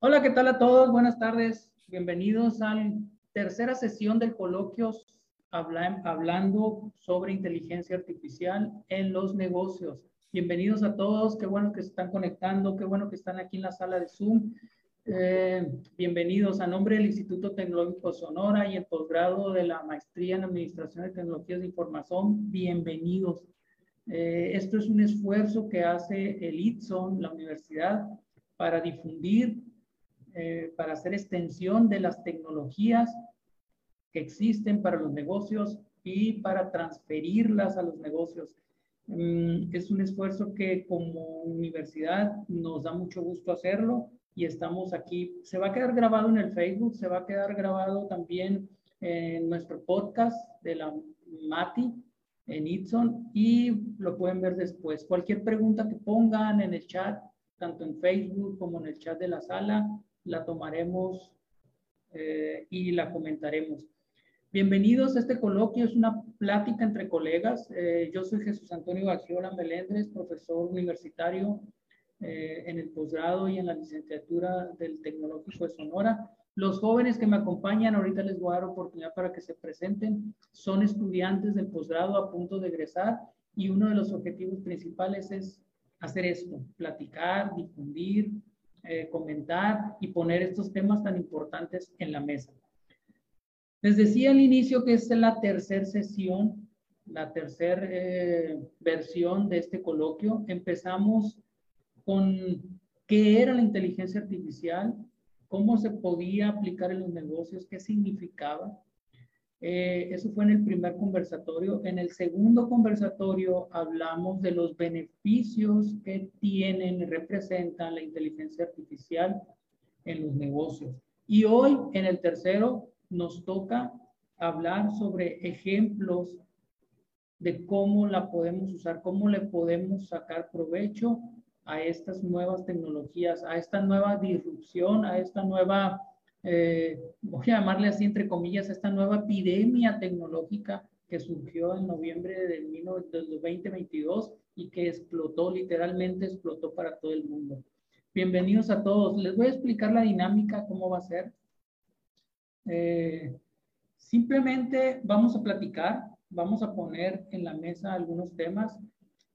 Hola, ¿qué tal a todos? Buenas tardes. Bienvenidos a la tercera sesión del coloquio hablando sobre inteligencia artificial en los negocios. Bienvenidos a todos, qué bueno que se están conectando, qué bueno que están aquí en la sala de Zoom. Eh, bienvenidos a nombre del Instituto Tecnológico Sonora y el posgrado de la Maestría en Administración de Tecnologías de Información. Bienvenidos. Eh, esto es un esfuerzo que hace el ITSON, la universidad, para difundir eh, para hacer extensión de las tecnologías que existen para los negocios y para transferirlas a los negocios. Mm, es un esfuerzo que como universidad nos da mucho gusto hacerlo y estamos aquí. Se va a quedar grabado en el Facebook, se va a quedar grabado también en nuestro podcast de la MATI en Itson y lo pueden ver después. Cualquier pregunta que pongan en el chat, tanto en Facebook como en el chat de la sala, la tomaremos eh, y la comentaremos. Bienvenidos a este coloquio, es una plática entre colegas. Eh, yo soy Jesús Antonio Bagiola Melendres, profesor universitario eh, en el posgrado y en la licenciatura del Tecnológico de Sonora. Los jóvenes que me acompañan, ahorita les voy a dar oportunidad para que se presenten, son estudiantes del posgrado a punto de egresar y uno de los objetivos principales es hacer esto, platicar, difundir, eh, comentar y poner estos temas tan importantes en la mesa. Les decía al inicio que esta es la tercera sesión, la tercera eh, versión de este coloquio. Empezamos con qué era la inteligencia artificial, cómo se podía aplicar en los negocios, qué significaba. Eh, eso fue en el primer conversatorio. En el segundo conversatorio hablamos de los beneficios que tienen y representan la inteligencia artificial en los negocios. Y hoy, en el tercero, nos toca hablar sobre ejemplos de cómo la podemos usar, cómo le podemos sacar provecho a estas nuevas tecnologías, a esta nueva disrupción, a esta nueva eh, voy a llamarle así entre comillas, esta nueva epidemia tecnológica que surgió en noviembre del, 2022 y que explotó, literalmente explotó para todo el mundo. Bienvenidos a todos. Les voy a explicar la dinámica, cómo va a ser. Eh, simplemente vamos a platicar, vamos a poner en la mesa algunos temas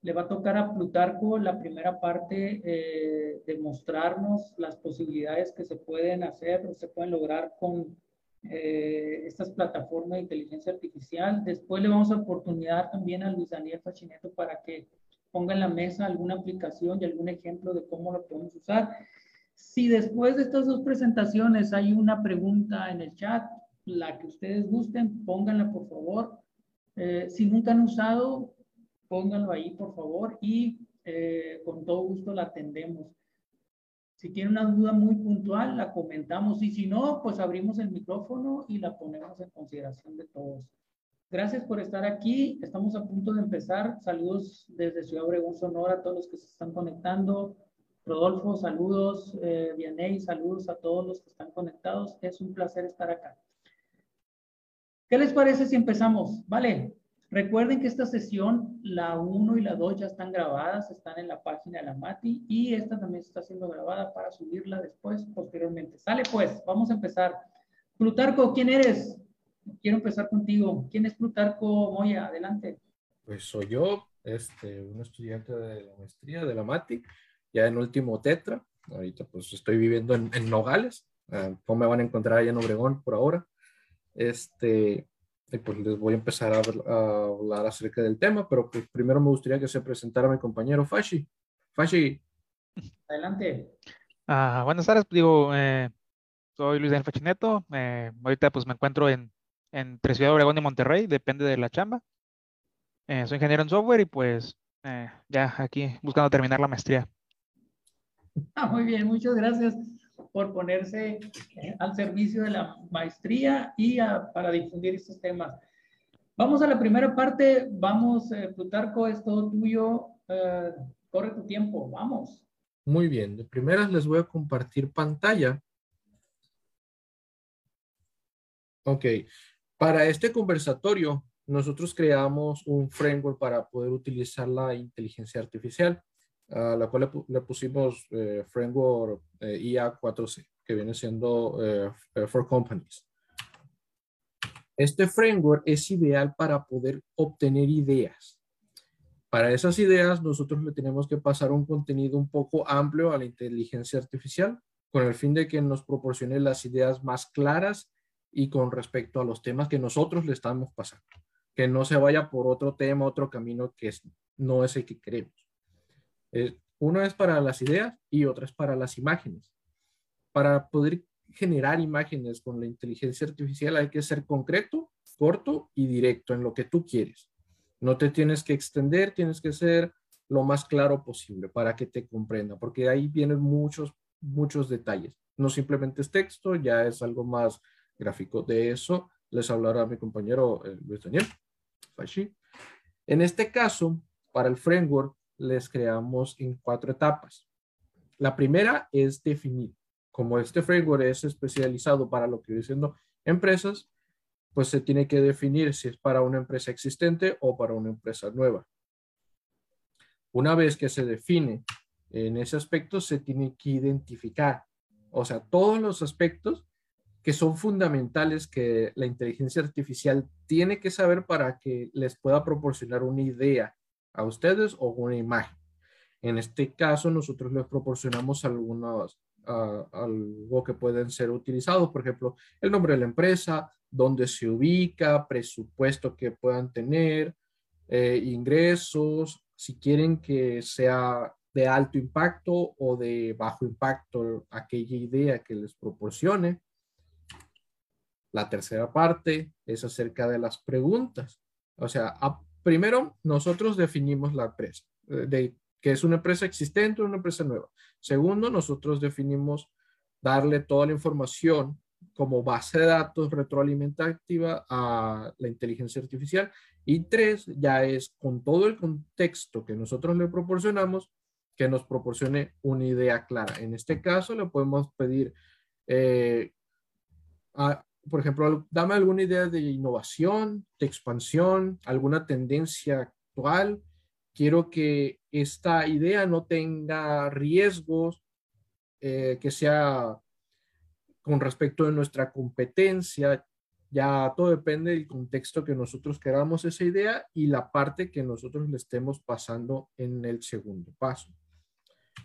le va a tocar a Plutarco la primera parte eh, de mostrarnos las posibilidades que se pueden hacer o se pueden lograr con eh, estas plataformas de inteligencia artificial. Después le vamos a oportunidad también a Luis Daniel Fachineto para que ponga en la mesa alguna aplicación y algún ejemplo de cómo lo podemos usar. Si después de estas dos presentaciones hay una pregunta en el chat, la que ustedes gusten, pónganla por favor. Eh, si nunca han usado, pónganlo ahí, por favor, y eh, con todo gusto la atendemos. Si tiene una duda muy puntual, la comentamos y si no, pues abrimos el micrófono y la ponemos en consideración de todos. Gracias por estar aquí. Estamos a punto de empezar. Saludos desde Ciudad Obregón, Sonora, a todos los que se están conectando. Rodolfo, saludos. Eh, Vianey, saludos a todos los que están conectados. Es un placer estar acá. ¿Qué les parece si empezamos? Vale. Recuerden que esta sesión, la 1 y la 2 ya están grabadas, están en la página de la MATI y esta también está siendo grabada para subirla después, posteriormente. Sale pues, vamos a empezar. Plutarco, ¿quién eres? Quiero empezar contigo. ¿Quién es Plutarco Moya? Adelante. Pues soy yo, este, un estudiante de la maestría de la MATI, ya en último tetra. Ahorita pues estoy viviendo en, Nogales. Uh, me van a encontrar allá en Obregón por ahora. Este, y pues les voy a empezar a, hablar acerca del tema, pero pues primero me gustaría que se presentara mi compañero Fashi. Fashi. Adelante. Ah, buenas tardes, digo, eh, soy Luis Daniel Fachineto, eh, ahorita pues me encuentro en, entre Ciudad Obregón y Monterrey, depende de la chamba. Eh, soy ingeniero en software y pues ya aquí buscando terminar la maestría. Ah, muy bien, muchas gracias por ponerse eh, al servicio de la maestría y para difundir estos temas. Vamos a la primera parte. Vamos, eh, Plutarco, es todo tuyo. Eh, corre tu tiempo. Vamos. Muy bien. De primeras les voy a compartir pantalla. Ok. Para este conversatorio, nosotros creamos un framework para poder utilizar la inteligencia artificial a la cual le, pusimos eh, framework eh, IA 4C. que viene siendo eh, For Companies. Este framework es ideal para poder obtener ideas. Para esas ideas, nosotros le tenemos que pasar un contenido un poco amplio a la inteligencia artificial con el fin de que nos proporcione las ideas más claras y con respecto a los temas que nosotros le estamos pasando. Que no se vaya por otro tema, otro camino que no es el que queremos. Eh, uno es para las ideas y otra es para las imágenes. Para poder generar imágenes con la inteligencia artificial hay que ser concreto, corto y directo en lo que tú quieres. No te tienes que extender, tienes que ser lo más claro posible para que te comprenda, porque ahí vienen muchos, muchos detalles. No simplemente es texto, ya es algo más gráfico. De eso les hablará mi compañero eh, Luis Daniel. En este caso, para el framework, les creamos en cuatro etapas. La primera es definir como este framework es especializado para lo que diciendo empresas, pues se tiene que definir si es para una empresa existente o para una empresa nueva. Una vez que se define en ese aspecto, se tiene que identificar, o sea, todos los aspectos que son fundamentales que la inteligencia artificial tiene que saber para que les pueda proporcionar una idea a ustedes o una imagen. En este caso, nosotros les proporcionamos algunos algo que pueden ser utilizados, por ejemplo, el nombre de la empresa, dónde se ubica, presupuesto que puedan tener, eh, ingresos, si quieren que sea de alto impacto o de bajo impacto aquella idea que les proporcione. La tercera parte es acerca de las preguntas. O sea, primero nosotros definimos la empresa, eh, que es una empresa existente o una empresa nueva. Segundo, nosotros definimos darle toda la información como base de datos retroalimentativa a la inteligencia artificial. Y tres, ya es con todo el contexto que nosotros le proporcionamos, que nos proporcione una idea clara. En este caso, le podemos pedir, eh, por ejemplo, dame alguna idea de innovación, de expansión, alguna tendencia actual, quiero que esta idea no tenga riesgos, eh, que sea con respecto de nuestra competencia. Ya todo depende del contexto que nosotros queramos esa idea y la parte que nosotros le estemos pasando en el segundo paso.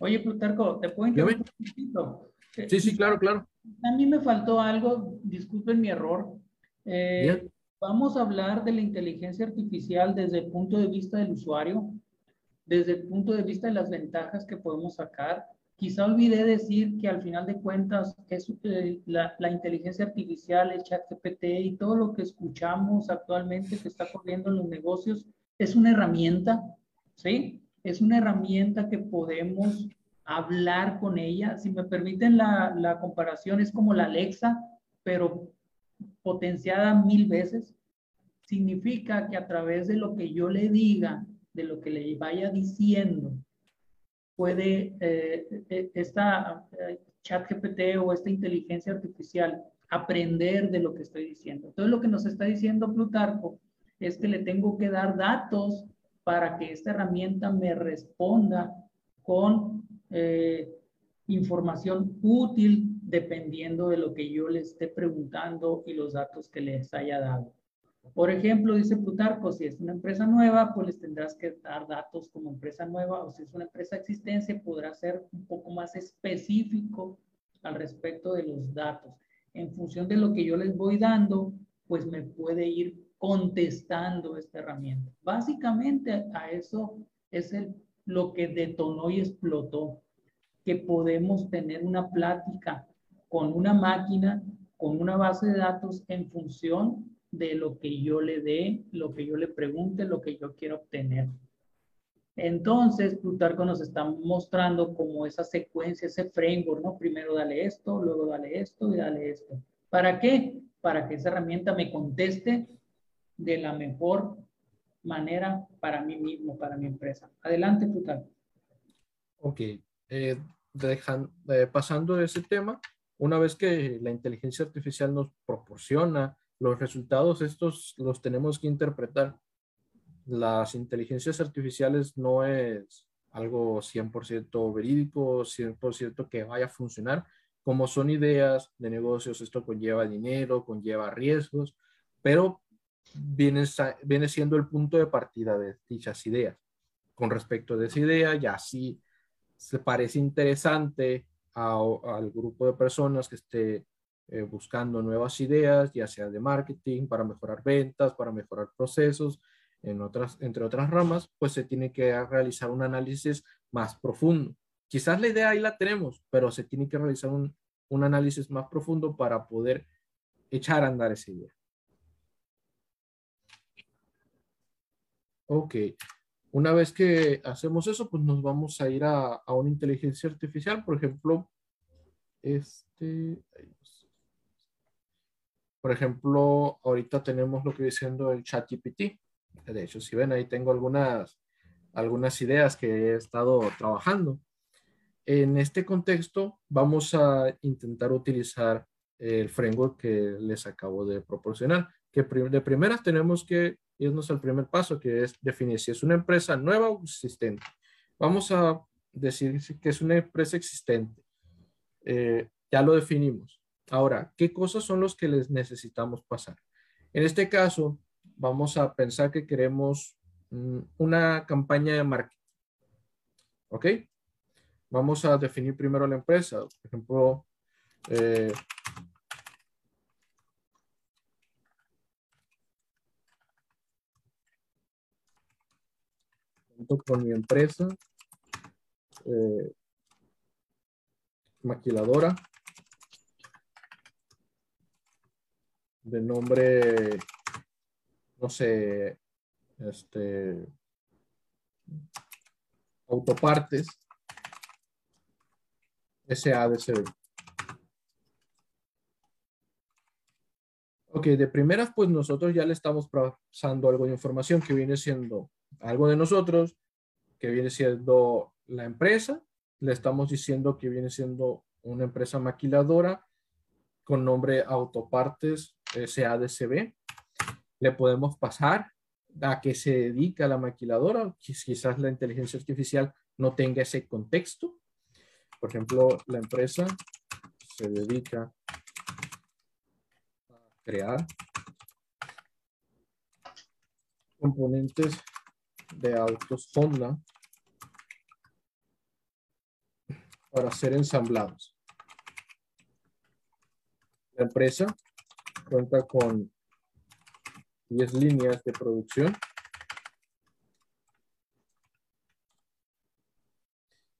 Oye, Plutarco, ¿te puedo interrumpir un poquito? Sí, sí, claro, claro. A mí me faltó algo, disculpen mi error. Eh, Vamos a hablar de la inteligencia artificial desde el punto de vista del usuario, desde el punto de vista de las ventajas que podemos sacar. Quizá olvidé decir que al final de cuentas es eh, la, la, inteligencia artificial, el chat GPT y todo lo que escuchamos actualmente que está corriendo en los negocios es una herramienta, ¿sí? Es una herramienta que podemos hablar con ella. Si me permiten la, la comparación, es como la Alexa, pero potenciada mil veces, significa que a través de lo que yo le diga, de lo que le vaya diciendo, puede eh, eh esta eh, chat GPT o esta inteligencia artificial aprender de lo que estoy diciendo. Entonces lo que nos está diciendo Plutarco es que le tengo que dar datos para que esta herramienta me responda con eh, información útil dependiendo de lo que yo le esté preguntando y los datos que les haya dado. Por ejemplo, dice Plutarco, si es una empresa nueva, pues les tendrás que dar datos como empresa nueva, o si es una empresa existente, podrá ser un poco más específico al respecto de los datos. En función de lo que yo les voy dando, pues me puede ir contestando esta herramienta. Básicamente a eso es el, lo que detonó y explotó, que podemos tener una plática con una máquina, con una base de datos en función de lo que yo le dé, lo que yo le pregunte, lo que yo quiero obtener. Entonces, Plutarco nos está mostrando como esa secuencia, ese framework, ¿no? Primero dale esto, luego dale esto y dale esto. ¿Para qué? Para que esa herramienta me conteste de la mejor manera para mí mismo, para mi empresa. Adelante, Plutarco. Ok. Eh, dejan, eh, pasando de ese tema, una vez que la inteligencia artificial nos proporciona los resultados, estos los tenemos que interpretar. Las inteligencias artificiales no es algo 100% verídico, 100% que vaya a funcionar como son ideas de negocios, esto conlleva dinero, conlleva riesgos, pero viene, viene siendo el punto de partida de dichas ideas. Con respecto a esa idea, ya sí se parece interesante al grupo de personas que esté eh, buscando nuevas ideas, ya sea de marketing, para mejorar ventas, para mejorar procesos, en otras, entre otras ramas, pues se tiene que realizar un análisis más profundo. Quizás la idea ahí la tenemos, pero se tiene que realizar un, un análisis más profundo para poder echar a andar esa idea. Ok, una vez que hacemos eso, pues nos vamos a ir a, a una inteligencia artificial, por ejemplo, este, por ejemplo, ahorita tenemos lo que viene siendo el chat GPT. De hecho, si ven, ahí tengo algunas, algunas ideas que he estado trabajando. En este contexto, vamos a intentar utilizar el framework que les acabo de proporcionar, que de primeras tenemos que irnos al primer paso, que es definir si es una empresa nueva o existente. Vamos a decir que es una empresa existente. Eh, ya lo definimos. Ahora, ¿qué cosas son los que les necesitamos pasar? En este caso, vamos a pensar que queremos mm, una campaña de marketing. ¿Ok? Vamos a definir primero la empresa. Por ejemplo, eh, con mi empresa eh, maquiladora de nombre, no sé, este, autopartes SADCB. Ok, de primeras, pues nosotros ya le estamos pasando algo de información que viene siendo algo de nosotros, que viene siendo la empresa, le estamos diciendo que viene siendo una empresa maquiladora con nombre Autopartes SADCB. Le podemos pasar a qué se dedica la maquiladora, quizás la inteligencia artificial no tenga ese contexto. Por ejemplo, la empresa se dedica a crear componentes de autos Honda para ser ensamblados. La empresa cuenta con 10 líneas de producción.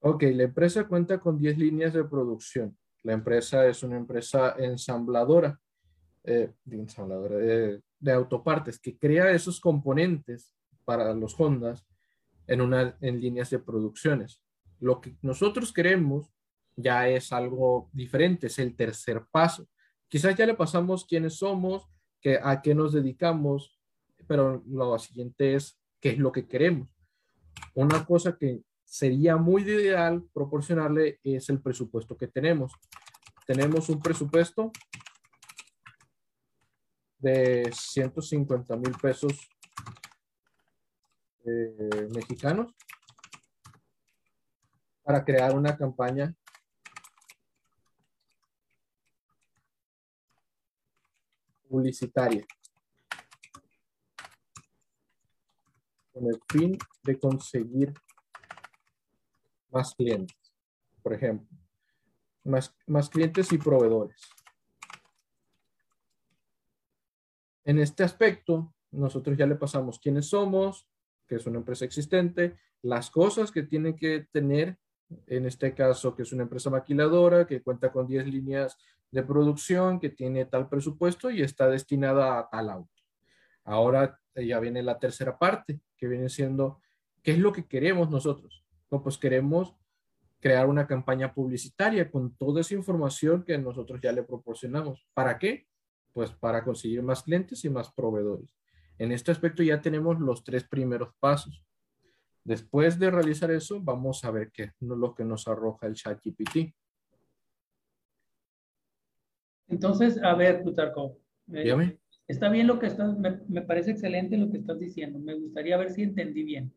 Ok, la empresa cuenta con 10 líneas de producción. La empresa es una empresa ensambladora, eh, ensambladora de autopartes que crea esos componentes para los Hondas en, una, en líneas de producciones. Lo que nosotros queremos ya es algo diferente, es el tercer paso. Quizás ya le pasamos quiénes somos, que, a qué nos dedicamos, pero lo siguiente es qué es lo que queremos. Una cosa que sería muy ideal proporcionarle es el presupuesto que tenemos. Tenemos un presupuesto de 150 mil pesos eh, mexicanos para crear una campaña. Publicitaria. Con el fin de conseguir más clientes, por ejemplo, más, más clientes y proveedores. En este aspecto, nosotros ya le pasamos quiénes somos, que es una empresa existente, las cosas que tiene que tener, en este caso, que es una empresa maquiladora, que cuenta con 10 líneas de producción, que tiene tal presupuesto y está destinada a tal auto. Ahora ya viene la tercera parte, que viene siendo, ¿qué es lo que queremos nosotros? No, pues queremos crear una campaña publicitaria con toda esa información que nosotros ya le proporcionamos. ¿Para qué? Pues para conseguir más clientes y más proveedores. En este aspecto ya tenemos los tres primeros pasos. Después de realizar eso, vamos a ver qué es lo que nos arroja el chat GPT. Entonces, a ver, Plutarco. Eh, está bien lo que estás, me, parece excelente lo que estás diciendo. Me gustaría ver si entendí bien.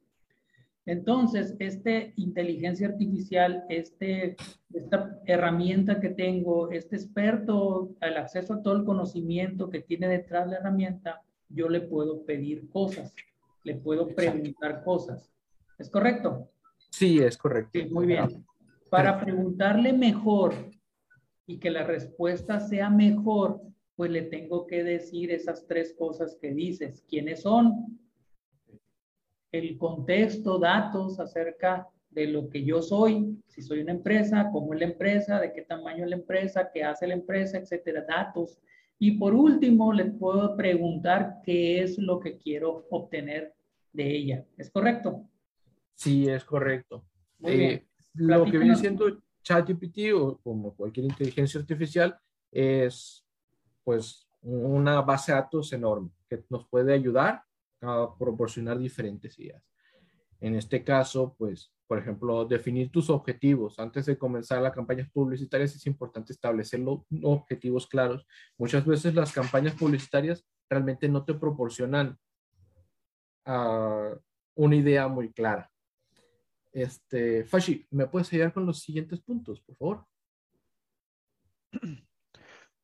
Entonces, este inteligencia artificial, este, esta herramienta que tengo, este experto, el acceso a todo el conocimiento que tiene detrás de la herramienta, yo le puedo pedir cosas, le puedo preguntar cosas. ¿Es correcto? Sí, es correcto. muy bien. Para preguntarle mejor y que la respuesta sea mejor, pues le tengo que decir esas tres cosas que dices. ¿Quiénes son? el contexto, datos acerca de lo que yo soy, si soy una empresa, cómo es la empresa, de qué tamaño es la empresa, qué hace la empresa, etcétera, datos. Y por último, le puedo preguntar qué es lo que quiero obtener de ella. ¿Es correcto? Sí, es correcto. Eh, lo que viene siendo ChatGPT o como cualquier inteligencia artificial es pues una base de datos enorme que nos puede ayudar a proporcionar diferentes ideas. En este caso, pues, por ejemplo, definir tus objetivos. Antes de comenzar las campañas publicitarias es importante establecer los objetivos claros. Muchas veces las campañas publicitarias realmente no te proporcionan uh, una idea muy clara. Este, Fashi, ¿me puedes ayudar con los siguientes puntos, por favor?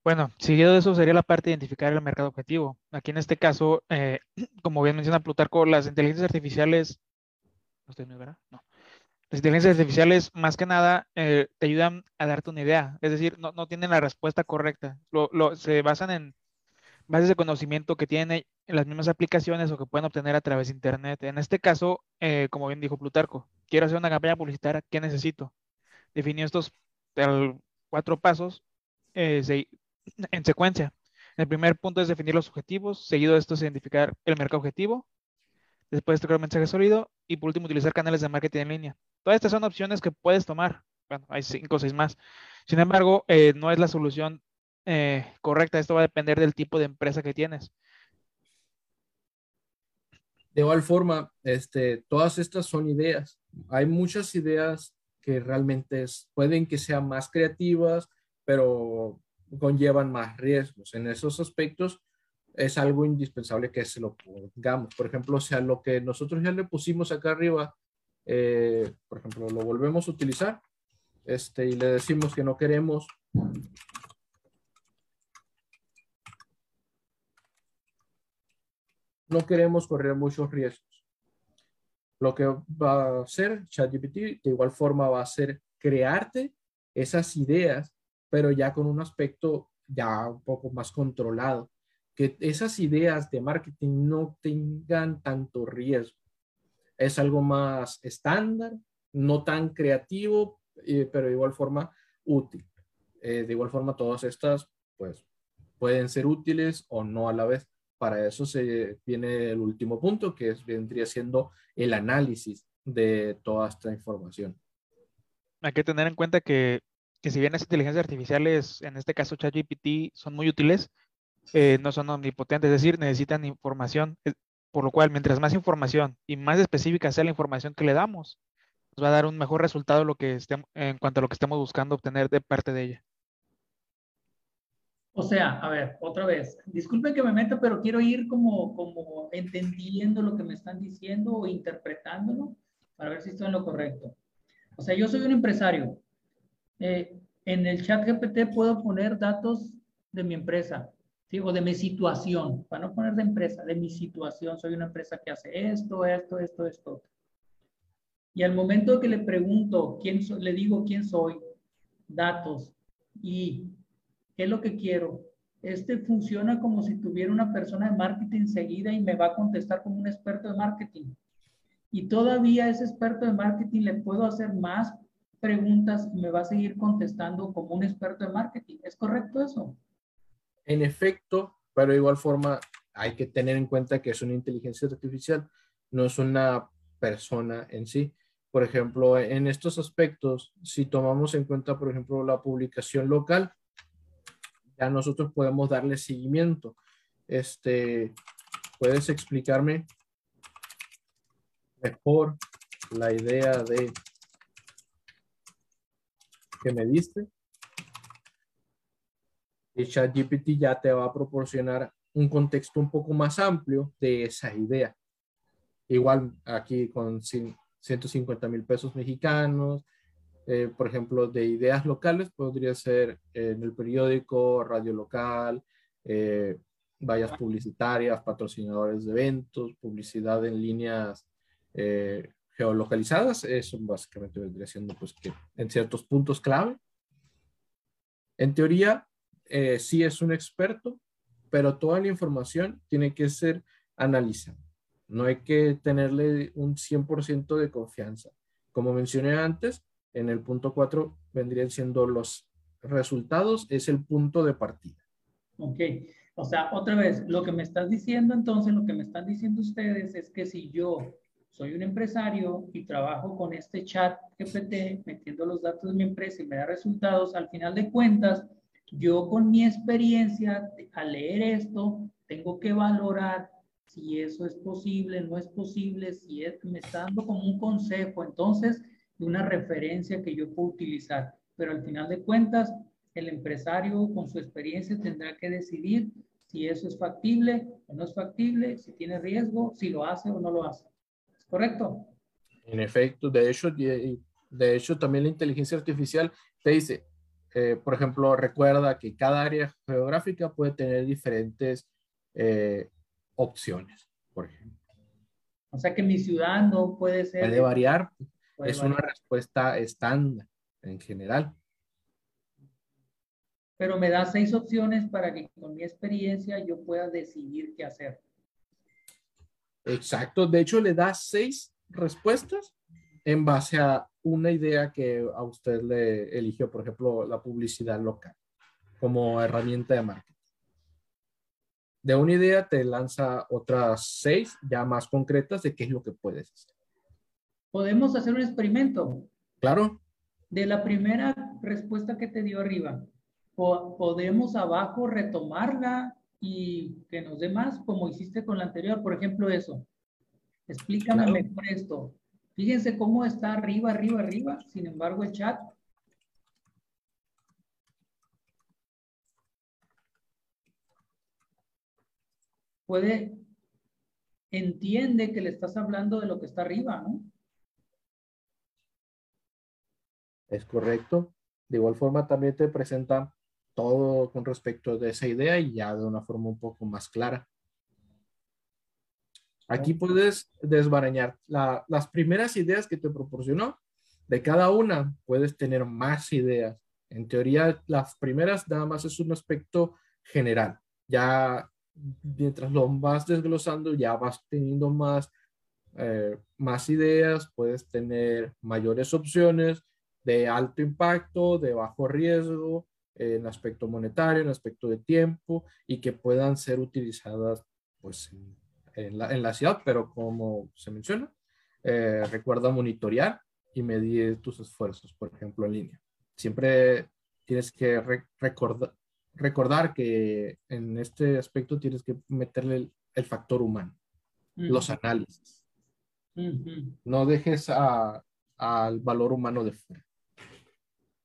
Bueno, seguido de eso sería la parte de identificar el mercado objetivo. Aquí en este caso, eh, como bien menciona Plutarco, las inteligencias artificiales, ¿no estoy ¿verdad? No. Las inteligencias artificiales, más que nada, eh, te ayudan a darte una idea. Es decir, no, no tienen la respuesta correcta. Lo, lo, se basan en bases de conocimiento que tienen en las mismas aplicaciones o que pueden obtener a través de Internet. En este caso, eh, como bien dijo Plutarco, quiero hacer una campaña publicitaria, ¿qué necesito? Definió estos cuatro pasos. Eh, en secuencia. El primer punto es definir los objetivos, seguido de esto es identificar el mercado objetivo, después crear un mensaje sólido y por último utilizar canales de marketing en línea. Todas estas son opciones que puedes tomar. Bueno, hay cinco o seis más. Sin embargo, eh, no es la solución eh, correcta. Esto va a depender del tipo de empresa que tienes. De igual forma, este, todas estas son ideas. Hay muchas ideas que realmente pueden que sean más creativas, pero conllevan más riesgos. En esos aspectos es algo indispensable que se lo pongamos. Por ejemplo, o sea, lo que nosotros ya le pusimos acá arriba, eh, por ejemplo, lo volvemos a utilizar este, y le decimos que no queremos no queremos correr muchos riesgos. Lo que va a hacer ChatGPT de igual forma va a ser crearte esas ideas pero ya con un aspecto ya un poco más controlado, que esas ideas de marketing no tengan tanto riesgo. Es algo más estándar, no tan creativo, pero de igual forma útil. Eh, de igual forma, todas estas, pues, pueden ser útiles o no a la vez. Para eso se viene el último punto, que es, vendría siendo el análisis de toda esta información. Hay que tener en cuenta que que si bien las inteligencias artificiales, en este caso ChatGPT, son muy útiles, eh, no son omnipotentes, es decir, necesitan información, por lo cual mientras más información y más específica sea la información que le damos, nos va a dar un mejor resultado lo que en cuanto a lo que estemos buscando obtener de parte de ella. O sea, a ver, otra vez, disculpen que me meta, pero quiero ir como, como entendiendo lo que me están diciendo o interpretándolo para ver si estoy en lo correcto. O sea, yo soy un empresario, eh, en el chat GPT puedo poner datos de mi empresa, ¿sí? o de mi situación, para no poner de empresa, de mi situación. Soy una empresa que hace esto, esto, esto, esto. Y al momento que le pregunto, quién le digo quién soy, datos y qué es lo que quiero, este funciona como si tuviera una persona de marketing seguida y me va a contestar como un experto de marketing. Y todavía ese experto de marketing le puedo hacer más preguntas me va a seguir contestando como un experto de marketing. ¿Es correcto eso? En efecto, pero de igual forma hay que tener en cuenta que es una inteligencia artificial, no es una persona en sí. Por ejemplo, en estos aspectos, si tomamos en cuenta, por ejemplo, la publicación local, ya nosotros podemos darle seguimiento. Este, ¿Puedes explicarme mejor la idea de que me diste. Y ChatGPT ya te va a proporcionar un contexto un poco más amplio de esa idea. Igual aquí con, sin, 150 mil pesos mexicanos. Eh, por ejemplo, de ideas locales podría ser en el periódico, radio local, eh, vallas publicitarias, patrocinadores de eventos, publicidad en líneas eh, geolocalizadas. Eso básicamente vendría siendo pues que en ciertos puntos clave. En teoría, sí es un experto, pero toda la información tiene que ser analizada. No hay que tenerle un 100% de confianza. Como mencioné antes, en el punto 4 vendrían siendo los resultados, es el punto de partida. Ok, o sea, otra vez, lo que me estás diciendo entonces, lo que me están diciendo ustedes es que si yo soy un empresario y trabajo con este chat GPT, metiendo los datos de mi empresa y me da resultados, al final de cuentas, yo con mi experiencia al leer esto, tengo que valorar si eso es posible, no es posible, si me está dando como un consejo. Entonces, de una referencia que yo puedo utilizar. Pero al final de cuentas, el empresario con su experiencia tendrá que decidir si eso es factible o no es factible, si tiene riesgo, si lo hace o no lo hace. ¿Es correcto? En efecto, de hecho, de hecho también la inteligencia artificial te dice, eh, por ejemplo, recuerda que cada área geográfica puede tener diferentes eh, opciones, por ejemplo. O sea que mi ciudad no puede ser... Puede variar, es una respuesta estándar en general. Pero me da seis opciones para que con mi experiencia yo pueda decidir qué hacer. Exacto. De hecho, le da seis respuestas en base a una idea que a usted le eligió, por ejemplo, la publicidad local como herramienta de marketing. De una idea te lanza otras seis ya más concretas de qué es lo que puedes hacer podemos hacer un experimento. Claro. De la primera respuesta que te dio arriba, podemos abajo retomarla y que nos dé más, como hiciste con la anterior, por ejemplo, eso. Explícame mejor esto. Fíjense cómo está arriba, arriba, arriba. Sin embargo, el chat puede, entiende que le estás hablando de lo que está arriba, ¿no? Es correcto. De igual forma también te presenta todo con respecto de esa idea y ya de una forma un poco más clara. Aquí puedes desbarañar las primeras ideas que te proporcionó. De cada una puedes tener más ideas. En teoría, las primeras nada más es un aspecto general. Ya mientras lo vas desglosando, ya vas teniendo más, eh, más ideas, puedes tener mayores opciones de alto impacto, de bajo riesgo, en aspecto monetario, en aspecto de tiempo y que puedan ser utilizadas pues, en, la, en la, ciudad, pero como se menciona, eh, recuerda monitorear y medir tus esfuerzos, por ejemplo, en línea. Siempre tienes que recordar, recordar que en este aspecto tienes que meterle el, factor humano, los análisis. No dejes al valor humano de fuera.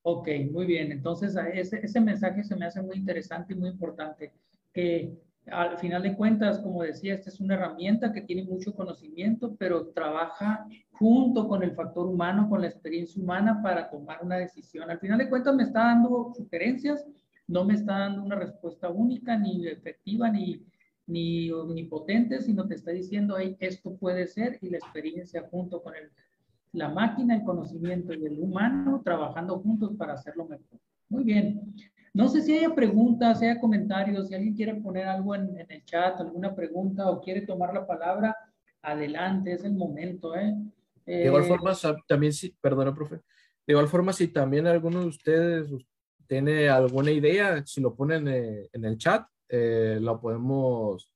Ok, muy bien. Entonces, ese, ese mensaje se me hace muy interesante y muy importante, que al final de cuentas, como decía, esta es una herramienta que tiene mucho conocimiento, pero trabaja junto con el factor humano, con la experiencia humana para tomar una decisión. Al final de cuentas me está dando sugerencias, no me está dando una respuesta única, ni efectiva, ni, ni omnipotente, sino te está diciendo, hey, esto puede ser y la experiencia junto con el la máquina, el conocimiento y el humano trabajando juntos para hacerlo mejor. Muy bien. No sé si haya preguntas, si haya comentarios, si alguien quiere poner algo en, el chat, alguna pregunta o quiere tomar la palabra, adelante, es el momento. ¿eh? de igual eh, forma, también si, perdona, profe, de igual forma, si también alguno de ustedes tiene alguna idea, si lo ponen eh, en el chat, eh, la, podemos,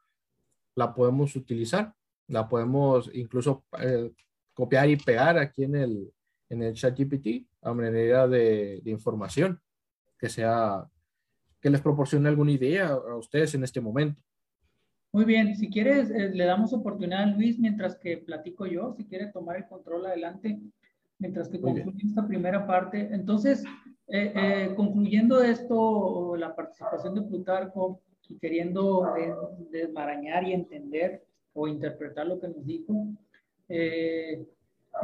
la podemos utilizar, la podemos incluso copiar y pegar aquí en el, en el chat GPT a manera de, de información que sea, que les proporcione alguna idea a ustedes en este momento. Muy bien, si quieres, eh, le damos oportunidad a Luis mientras que platico yo, si quiere tomar el control adelante, mientras que concluye esta primera parte. Entonces, eh, eh, concluyendo esto, la participación de Plutarco y queriendo desmarañar y entender o interpretar lo que nos dijo, eh,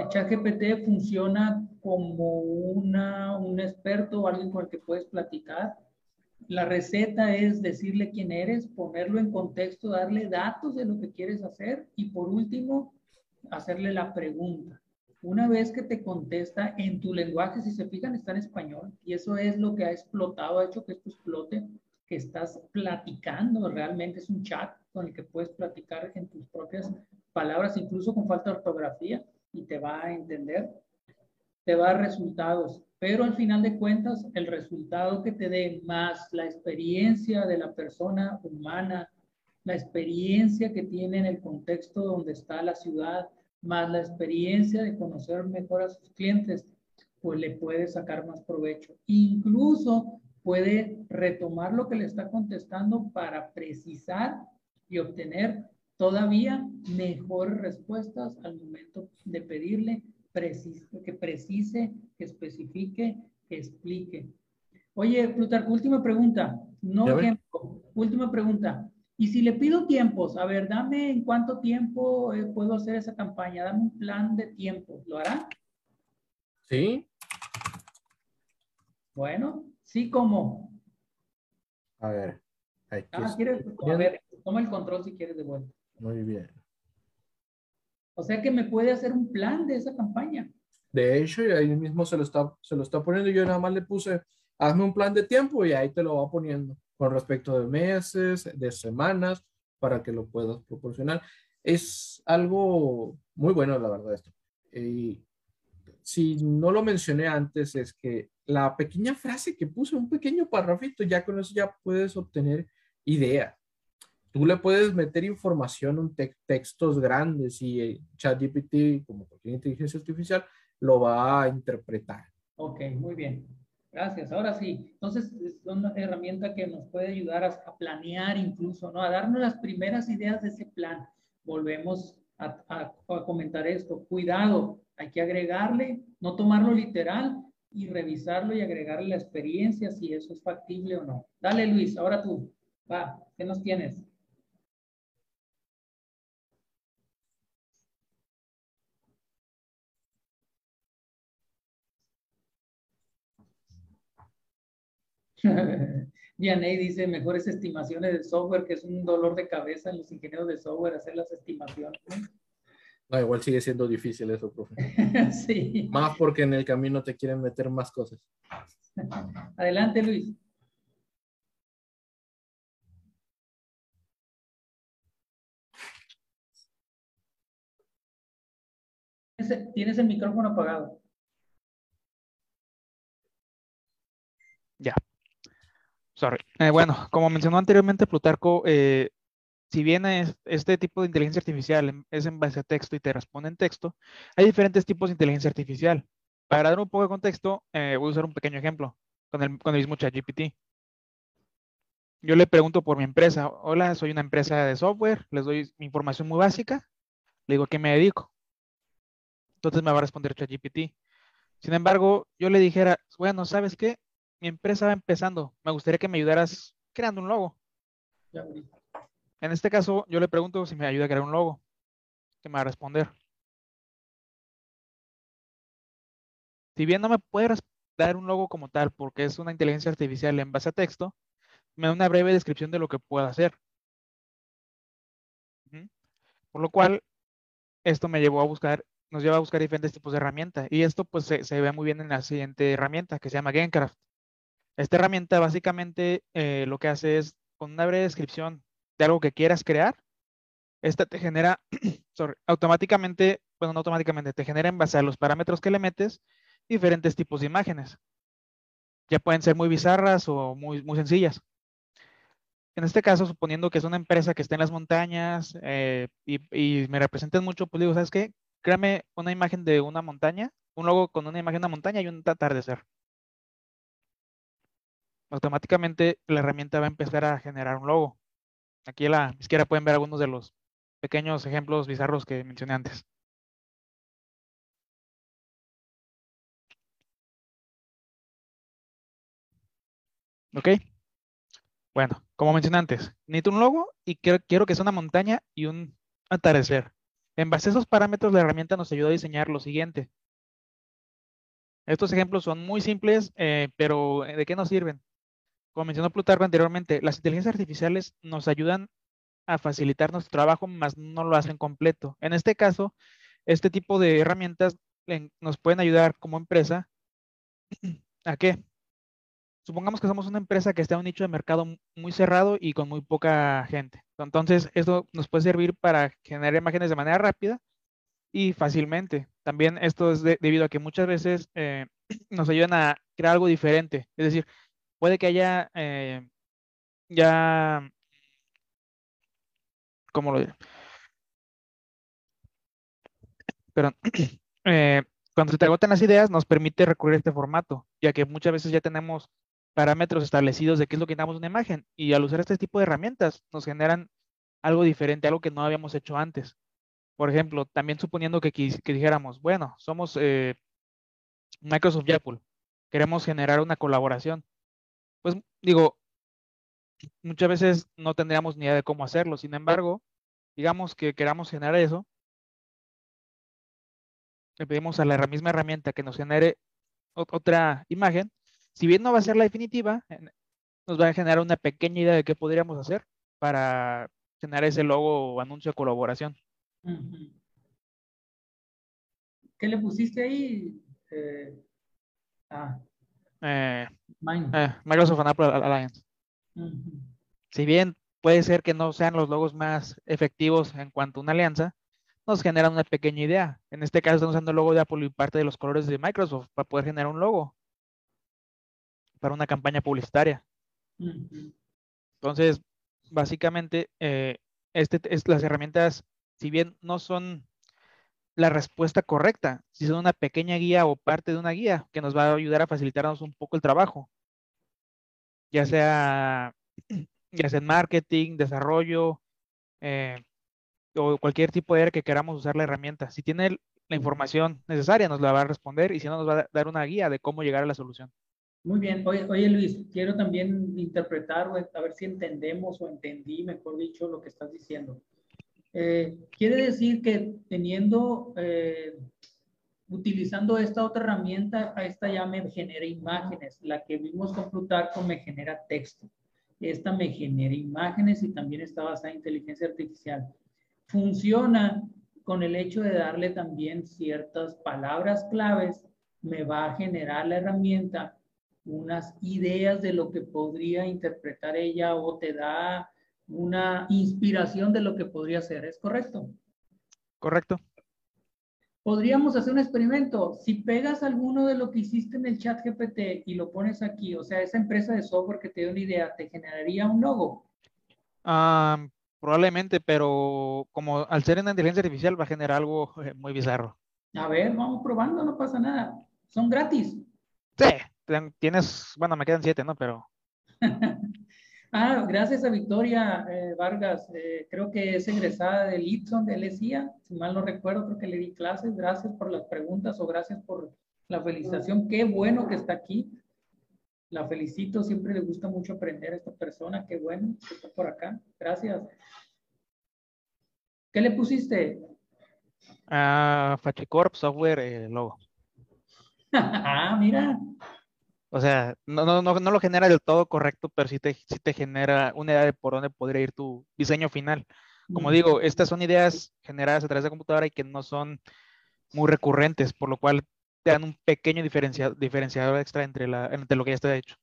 ChatGPT funciona como una, un experto o alguien con el que puedes platicar. La receta es decirle quién eres, ponerlo en contexto, darle datos de lo que quieres hacer y por último, hacerle la pregunta. Una vez que te contesta en tu lenguaje, si se fijan, está en español y eso es lo que ha explotado, ha hecho que esto explote, que estás platicando, realmente es un chat con el que puedes platicar en tus propias palabras, incluso con falta de ortografía y te va a entender, te va a resultados. Pero al final de cuentas, el resultado que te dé más la experiencia de la persona humana, la experiencia que tiene en el contexto donde está la ciudad, más la experiencia de conocer mejor a sus clientes, pues le puede sacar más provecho. Incluso puede retomar lo que le está contestando para precisar y obtener todavía mejores respuestas al momento de pedirle que precise, que especifique, que explique. Oye, Plutarco, última pregunta. No tiempo. Última pregunta. Y si le pido tiempos, a ver, dame en cuánto tiempo eh, puedo hacer esa campaña, dame un plan de tiempo, ¿lo hará? Sí. Bueno, sí, ¿cómo? A ver. Ah, ¿quieres? A ver, toma el control si quieres de vuelta. Muy bien. O sea que me puede hacer un plan de esa campaña. De hecho, ahí mismo se lo está, se lo está poniendo. Yo nada más le puse, hazme un plan de tiempo y ahí te lo va poniendo con respecto de meses, de semanas, para que lo puedas proporcionar. Es algo muy bueno, la verdad, esto. Y si no lo mencioné antes, es que la pequeña frase que puse, un pequeño parrafito, ya con eso ya puedes obtener idea tú le puedes meter información en textos grandes y eh, ChatGPT, como cualquier inteligencia artificial, lo va a interpretar. Ok, muy bien. Gracias. Ahora sí, entonces es una herramienta que nos puede ayudar a, planear incluso, ¿no? A darnos las primeras ideas de ese plan. Volvemos a, a, comentar esto. Cuidado, hay que agregarle, no tomarlo literal y revisarlo y agregarle la experiencia si eso es factible o no. Dale, Luis, ahora tú. Va, ¿qué nos tienes? Vianey dice mejores estimaciones de software, que es un dolor de cabeza en los ingenieros de software hacer las estimaciones. No, igual sigue siendo difícil eso, profe. sí. Más porque en el camino te quieren meter más cosas. Adelante, Luis. Tienes el micrófono apagado. Ya. Eh, bueno, como mencionó anteriormente Plutarco, eh, si bien es, este tipo de inteligencia artificial es en base a texto y te responde en texto, hay diferentes tipos de inteligencia artificial. Para dar un poco de contexto, eh, voy a usar un pequeño ejemplo con el, con el mismo ChatGPT. Yo le pregunto por mi empresa, hola, soy una empresa de software, les doy mi información muy básica, le digo a qué me dedico. Entonces me va a responder ChatGPT. Sin embargo, yo le dijera, bueno, ¿sabes qué? Mi empresa va empezando, me gustaría que me ayudaras creando un logo. en este caso, yo le pregunto si me ayuda a crear un logo. ¿Qué me va a responder? Si bien no me puede dar un logo como tal, porque es una inteligencia artificial en base a texto, me da una breve descripción de lo que puedo hacer. Por lo cual, esto me llevó a buscar, nos lleva a buscar diferentes tipos de herramientas. Y esto pues se, se ve muy bien en la siguiente herramienta que se llama Gamecraft. Esta herramienta básicamente eh, lo que hace es, con una breve descripción de algo que quieras crear, esta te genera automáticamente, bueno, no automáticamente, te genera en base a los parámetros que le metes diferentes tipos de imágenes. Ya pueden ser muy bizarras o muy, muy sencillas. En este caso, suponiendo que es una empresa que está en las montañas eh, y, me representen mucho, pues digo, ¿sabes qué? Créame una imagen de una montaña, un logo con una imagen de una montaña y un atardecer automáticamente la herramienta va a empezar a generar un logo. Aquí a la izquierda pueden ver algunos de los pequeños ejemplos bizarros que mencioné antes. ¿Ok? Bueno, como mencioné antes, necesito un logo y quiero, quiero que sea una montaña y un atardecer. En base a esos parámetros, la herramienta nos ayuda a diseñar lo siguiente. Estos ejemplos son muy simples, eh, pero ¿de qué nos sirven? Como mencionó Plutarco anteriormente, las inteligencias artificiales nos ayudan a facilitar nuestro trabajo, más no lo hacen completo. En este caso, este tipo de herramientas nos pueden ayudar como empresa a qué? Supongamos que somos una empresa que está en un nicho de mercado muy cerrado y con muy poca gente. Entonces, esto nos puede servir para generar imágenes de manera rápida y fácilmente. También esto es debido a que muchas veces eh, nos ayudan a crear algo diferente. Es decir, puede que haya eh, ya, ¿cómo lo diré? Pero eh, cuando se te agotan las ideas, nos permite recurrir a este formato, ya que muchas veces ya tenemos parámetros establecidos de qué es lo que damos una imagen y al usar este tipo de herramientas nos generan algo diferente, algo que no habíamos hecho antes. Por ejemplo, también suponiendo que, que dijéramos, bueno, somos eh, Microsoft y Apple, queremos generar una colaboración. Pues digo, muchas veces no tendríamos ni idea de cómo hacerlo. Sin embargo, digamos que queramos generar eso, le pedimos a la misma herramienta que nos genere otra imagen. Si bien no va a ser la definitiva, nos va a generar una pequeña idea de qué podríamos hacer para generar ese logo o anuncio de colaboración. ¿Qué le pusiste ahí? Eh, ah. Eh, eh, Microsoft and Apple Alliance. Si bien puede ser que no sean los logos más efectivos en cuanto a una alianza, nos generan una pequeña idea. En este caso estamos usando el logo de Apple y parte de los colores de Microsoft para poder generar un logo para una campaña publicitaria. Entonces, básicamente, eh, este, es, las herramientas, si bien no son la respuesta correcta, si son una pequeña guía o parte de una guía que nos va a ayudar a facilitarnos un poco el trabajo, ya sea, ya sea en marketing, desarrollo, eh, o cualquier tipo de área que queramos usar la herramienta. Si tiene la información necesaria, nos la va a responder y si no, nos va a dar una guía de cómo llegar a la solución. Muy bien. Oye, oye Luis, quiero también interpretar a ver si entendemos o entendí, mejor dicho, lo que estás diciendo. Eh, quiere decir que teniendo, eh, utilizando esta otra herramienta, a esta ya me genera imágenes. La que vimos con Plutarco me genera texto. Esta me genera imágenes y también está basada en inteligencia artificial funciona con el hecho de darle también ciertas palabras claves, me va a generar la herramienta unas ideas de lo que podría interpretar ella o te da una inspiración de lo que podría ser. ¿Es correcto? Correcto. Podríamos hacer un experimento. Si pegas alguno de lo que hiciste en el chat GPT y lo pones aquí, o sea, esa empresa de software que te dio una idea, ¿te generaría un logo? Ah... Probablemente, pero como al ser una inteligencia artificial va a generar algo eh, muy bizarro. A ver, vamos probando, no pasa nada. Son gratis. Sí, tienes, bueno, me quedan siete, ¿no? Pero. ah, gracias a Victoria eh, Vargas. Eh, creo que es egresada del Itson de LESIA. Si mal no recuerdo, creo que le di clases. Gracias por las preguntas o gracias por la felicitación. Qué bueno que está aquí. La felicito, siempre le gusta mucho aprender a esta persona. Qué bueno que está por acá. Gracias. ¿Qué le pusiste? Ah, Fachicorp Software eh, Logo. ah, mira. O sea, no, no, no, no, lo genera del todo correcto, pero sí te, sí te genera una idea de por dónde podría ir tu diseño final. Como mm. digo, estas son ideas generadas a través de computadora y que no son muy recurrentes, por lo cual te dan un pequeño diferenciador, diferenciador extra entre, la, entre lo que ya está hecho.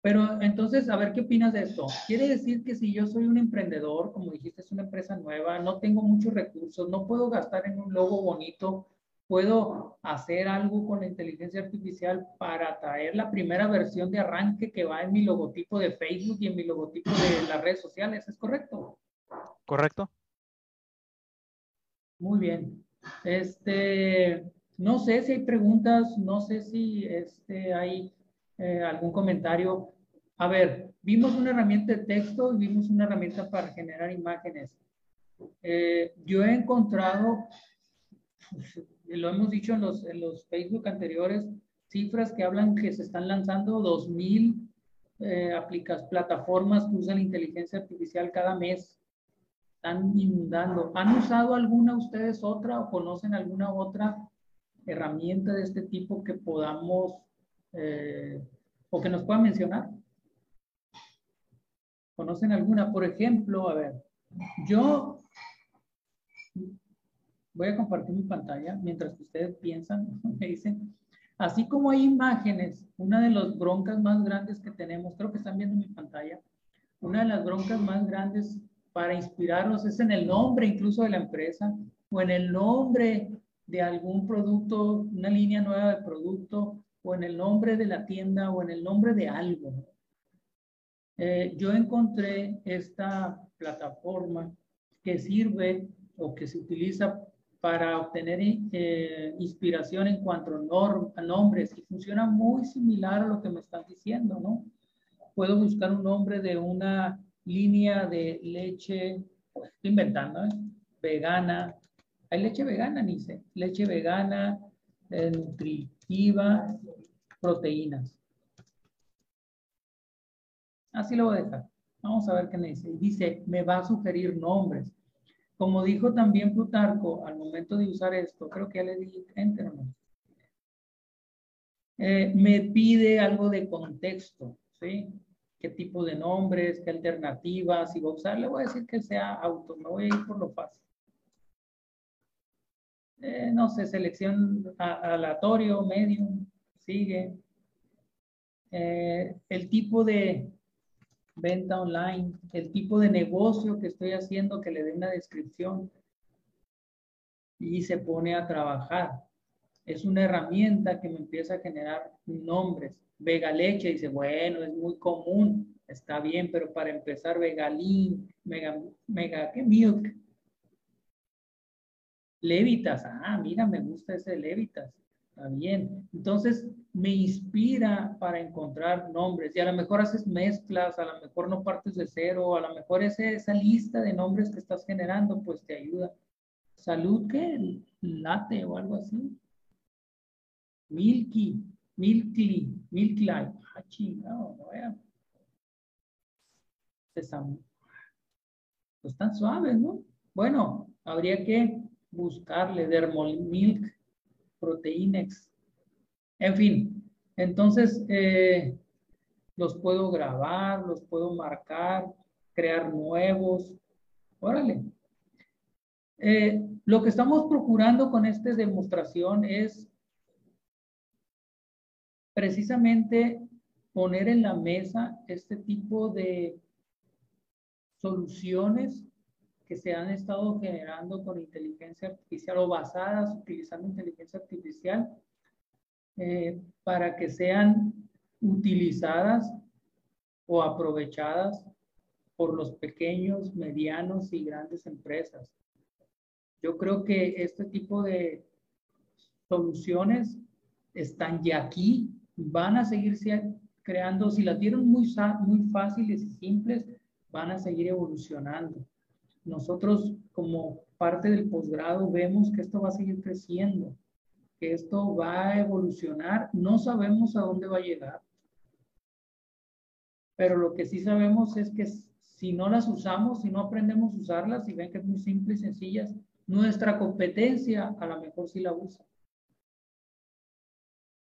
Pero entonces, a ver, ¿qué opinas de esto? Quiere decir que si yo soy un emprendedor, como dijiste, es una empresa nueva, no tengo muchos recursos, no puedo gastar en un logo bonito, puedo hacer algo con la inteligencia artificial para traer la primera versión de arranque que va en mi logotipo de Facebook y en mi logotipo de las redes sociales, ¿es correcto? Correcto. Muy bien. Este, no sé si hay preguntas, no sé si este, hay eh, algún comentario. A ver, vimos una herramienta de texto y vimos una herramienta para generar imágenes. Eh, yo he encontrado, lo hemos dicho en los, en los Facebook anteriores, cifras que hablan que se están lanzando 2.000 eh, plataformas que usan inteligencia artificial cada mes. están inundando. ¿Han usado alguna ustedes otra o conocen alguna otra herramienta de este tipo que podamos eh, o que nos puedan mencionar? ¿Conocen alguna? Por ejemplo, a ver, yo voy a compartir mi pantalla mientras que ustedes piensan, me dicen, así como hay imágenes, una de las broncas más grandes que tenemos, creo que están viendo mi pantalla, una de las broncas más grandes para inspirarnos es en el nombre incluso de la empresa o en el nombre de algún producto, una línea nueva de producto o en el nombre de la tienda o en el nombre de algo. Eh, yo encontré esta plataforma que sirve o que se utiliza para obtener eh, inspiración en cuanto a, nombres y funciona muy similar a lo que me están diciendo, ¿no? Puedo buscar un nombre de una línea de leche, estoy inventando, ¿eh? vegana. Hay leche vegana, dice, leche vegana, eh, nutritiva, proteínas. Así lo voy a dejar. Vamos a ver qué me dice. Dice, me va a sugerir nombres. Como dijo también Plutarco, al momento de usar esto, creo que ya le di enter, ¿no? Eh, me pide algo de contexto, ¿sí? ¿Qué tipo de nombres, qué alternativas? Si voy a usar, le voy a decir que sea auto, me voy a ir por lo fácil. Eh, no sé, selección aleatorio, medium, sigue. Eh, el tipo de, venta online, el tipo de negocio que estoy haciendo, que le dé una descripción y se pone a trabajar. Es una herramienta que me empieza a generar nombres. Vega leche, dice, bueno, es muy común, está bien, pero para empezar, Vegalín, Mega, mega ¿qué milk? Levitas, ah, mira, me gusta ese Levitas, está bien. Entonces, me inspira para encontrar nombres y a lo mejor haces mezclas, a lo mejor no partes de cero, a lo mejor ese, esa lista de nombres que estás generando pues te ayuda. Salud, ¿qué? Late o algo así. Milky, Milky, Milky Light. Ah, chingado, no vean. Pues tan suaves, ¿no? Bueno, habría que buscarle Dermol Milk, Proteinex, en fin, entonces eh, los puedo grabar, los puedo marcar, crear nuevos. Órale. Eh, lo que estamos procurando con esta demostración es precisamente poner en la mesa este tipo de soluciones que se han estado generando con inteligencia artificial o basadas utilizando inteligencia artificial eh, para que sean utilizadas o aprovechadas por los pequeños, medianos y grandes empresas. Yo creo que este tipo de soluciones están ya aquí, van a seguir creando, si las dieron muy, muy fáciles y simples, van a seguir evolucionando. Nosotros como parte del posgrado vemos que esto va a seguir creciendo esto va a evolucionar. No sabemos a dónde va a llegar. Pero lo que sí sabemos es que si no las usamos, si no aprendemos a usarlas, y ven que es muy simple y sencillas, nuestra competencia a lo mejor sí la usa.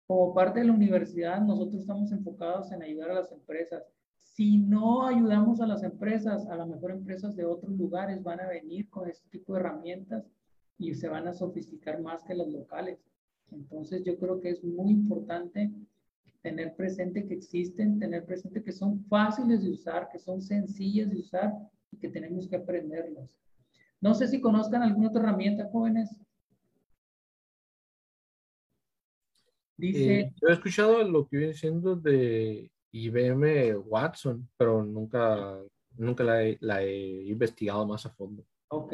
Como parte de la universidad, nosotros estamos enfocados en ayudar a las empresas. Si no ayudamos a las empresas, a lo mejor empresas de otros lugares van a venir con este tipo de herramientas y se van a sofisticar más que las locales. Entonces yo creo que es muy importante tener presente que existen, tener presente que son fáciles de usar, que son sencillas de usar y que tenemos que aprenderlas. No sé si conozcan alguna otra herramienta, jóvenes. Dice, eh, yo he escuchado lo que viene siendo de IBM Watson, pero nunca, nunca la la he investigado más a fondo. Ok.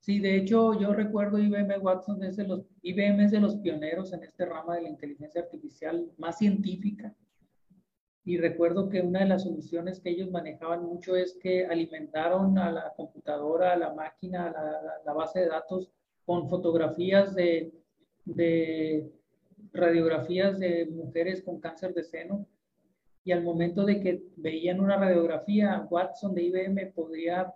Sí, de hecho, yo recuerdo IBM Watson es de los, IBM es de los pioneros en este rama de la inteligencia artificial más científica. Y recuerdo que una de las soluciones que ellos manejaban mucho es que alimentaron a la computadora, a la máquina, a la, base de datos con fotografías de radiografías de mujeres con cáncer de seno. Y al momento de que veían una radiografía, Watson de IBM podría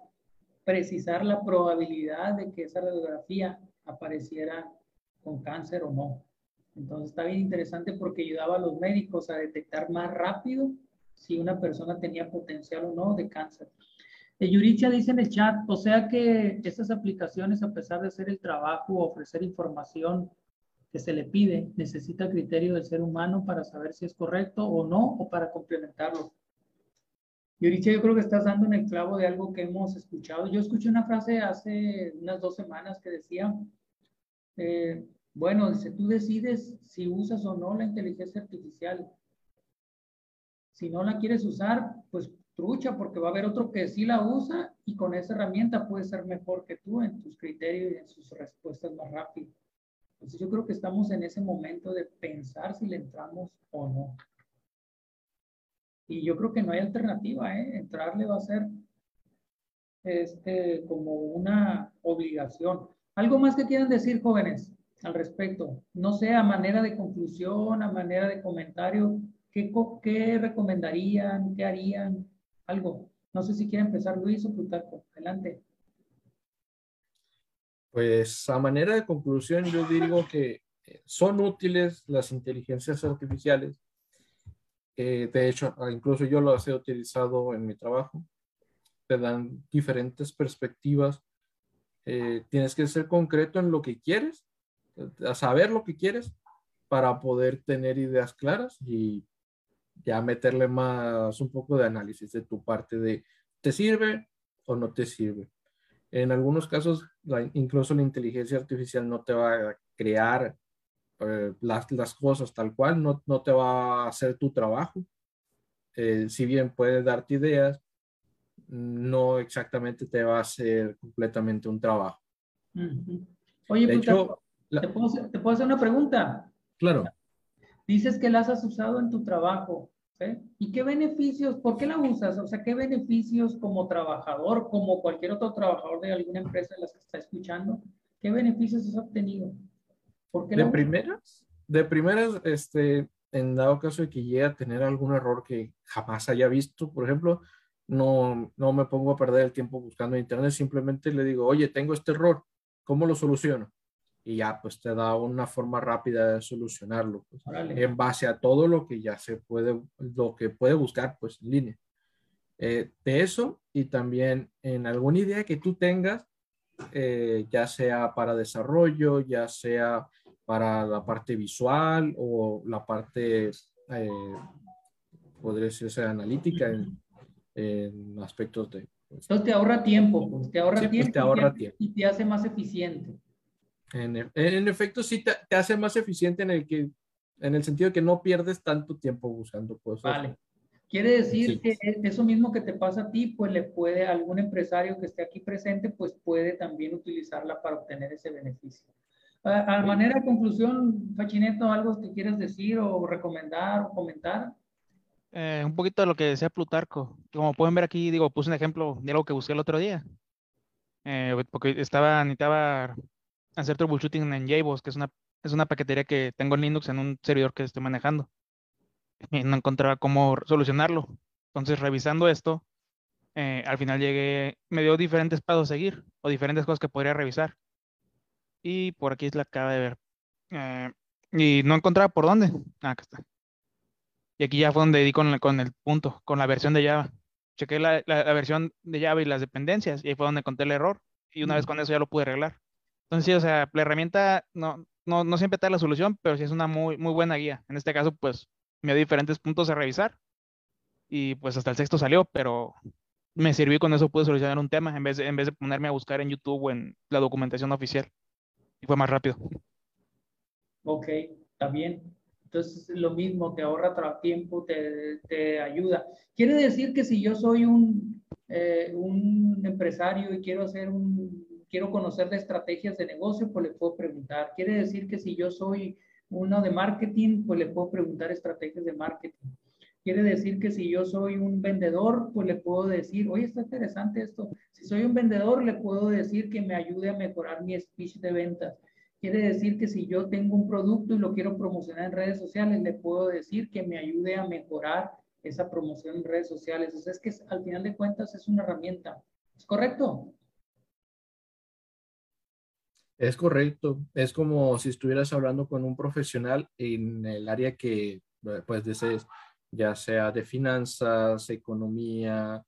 precisar la probabilidad de que esa radiografía apareciera con cáncer o no. Entonces está bien interesante porque ayudaba a los médicos a detectar más rápido si una persona tenía potencial o no de cáncer. Eh, Yuricha dice en el chat, o sea que estas aplicaciones, a pesar de hacer el trabajo ofrecer información se le pide, necesita criterio del ser humano para saber si es correcto o no, o para complementarlo. Yuricha, yo creo que estás dando en el clavo de algo que hemos escuchado. Yo escuché una frase hace unas dos semanas que decía, eh, bueno, dice, tú decides si usas o no la inteligencia artificial. Si no la quieres usar, pues trucha, porque va a haber otro que sí la usa y con esa herramienta puede ser mejor que tú en tus criterios y en sus respuestas más rápidas. Entonces yo creo que estamos en ese momento de pensar si le entramos o no. Y yo creo que no hay alternativa, ¿eh? Entrarle va a ser este, como una obligación. ¿Algo más que quieran decir, jóvenes, al respecto? No sé, a manera de conclusión, a manera de comentario, ¿qué, qué recomendarían? ¿Qué harían? Algo. No sé si quiere empezar Luis o Plutarco. Adelante. Pues a manera de conclusión, yo digo que eh, son útiles las inteligencias artificiales. de hecho, ah, incluso yo las he utilizado en mi trabajo. Te dan diferentes perspectivas. Eh, tienes que ser concreto en lo que quieres, a saber lo que quieres para poder tener ideas claras y ya meterle más un poco de análisis de tu parte de ¿te sirve o no te sirve? En algunos casos, incluso la inteligencia artificial no te va a crear eh, las, las, cosas tal cual, no, no, te va a hacer tu trabajo. Eh, si bien puede darte ideas, no exactamente te va a hacer completamente un trabajo. Oye, ¿te, puedo, ¿te puedo hacer una pregunta? Claro. Dices que las has usado en tu trabajo. ¿Y qué beneficios? ¿Por qué la usas? O sea, ¿qué beneficios como trabajador, como cualquier otro trabajador de alguna empresa de las que está escuchando, qué beneficios has obtenido? ¿Por qué de primeras, de primeras, este, en dado caso de que llegue a tener algún error que jamás haya visto, por ejemplo, no, no me pongo a perder el tiempo buscando en internet, simplemente le digo, oye, tengo este error, ¿cómo lo soluciono? Y ya pues te da una forma rápida de solucionarlo pues, en base a todo lo que ya se puede, lo que puede buscar pues en línea. Eh, de eso y también en alguna idea que tú tengas, eh, ya sea para desarrollo, ya sea para la parte visual o la parte, eh, podría decirse, analítica en, en aspectos de... Pues, Entonces te ahorra tiempo, pues, te ahorra, pues, tiempo, te ahorra tiempo y te hace más eficiente. En, en efecto, sí te, hace más eficiente en el, que, en el sentido de que no pierdes tanto tiempo buscando cosas. Vale. Quiere decir que e, eso mismo que te pasa a ti, pues le puede, algún empresario que esté aquí presente, pues puede también utilizarla para obtener ese beneficio. A, manera de conclusión, Fachineto, ¿algo que quieras decir o recomendar o comentar? Eh, un poquito de lo que decía Plutarco. Como pueden ver aquí, digo, puse un ejemplo de algo que busqué el otro día. Eh, porque estaba, necesitaba hacer troubleshooting en JBoss, que es una, es una paquetería que tengo en Linux en un servidor que estoy manejando. Y no encontraba cómo solucionarlo. Entonces, revisando esto, eh, al final llegué, me dio diferentes pasos a seguir o diferentes cosas que podría revisar. Y por aquí es la acaba de ver. Eh, y no encontraba por dónde. Ah, acá está. Y aquí ya fue donde di con, con el punto, con la versión de Java. Chequé la, la, versión de Java y las dependencias y ahí fue donde encontré el error. Y una vez con eso ya lo pude arreglar. Entonces, sí, o sea, la herramienta no, no, no siempre da la solución, pero sí es una muy, muy buena guía. En este caso, pues, me dio diferentes puntos a revisar y pues hasta el sexto salió, pero me sirvió y con eso pude solucionar un tema en vez, de, en vez de ponerme a buscar en YouTube o en la documentación oficial. Y fue más rápido. Ok, está bien. Entonces, lo mismo, te ahorra tiempo, te, te ayuda. Quiere decir que si yo soy un, eh, un empresario y quiero hacer un quiero conocer de estrategias de negocio, pues le puedo preguntar. Quiere decir que si yo soy uno de marketing, pues le puedo preguntar estrategias de marketing. Quiere decir que si yo soy un vendedor, pues le puedo decir, oye, está interesante esto. Si soy un vendedor, le puedo decir que me ayude a mejorar mi speech de ventas. Quiere decir que si yo tengo un producto y lo quiero promocionar en redes sociales, le puedo decir que me ayude a mejorar esa promoción en redes sociales. O sea, es que al final de cuentas es una herramienta. ¿Es correcto? Es correcto. Es como si estuvieras hablando con un profesional en el área que pues desees, ya sea de finanzas, economía,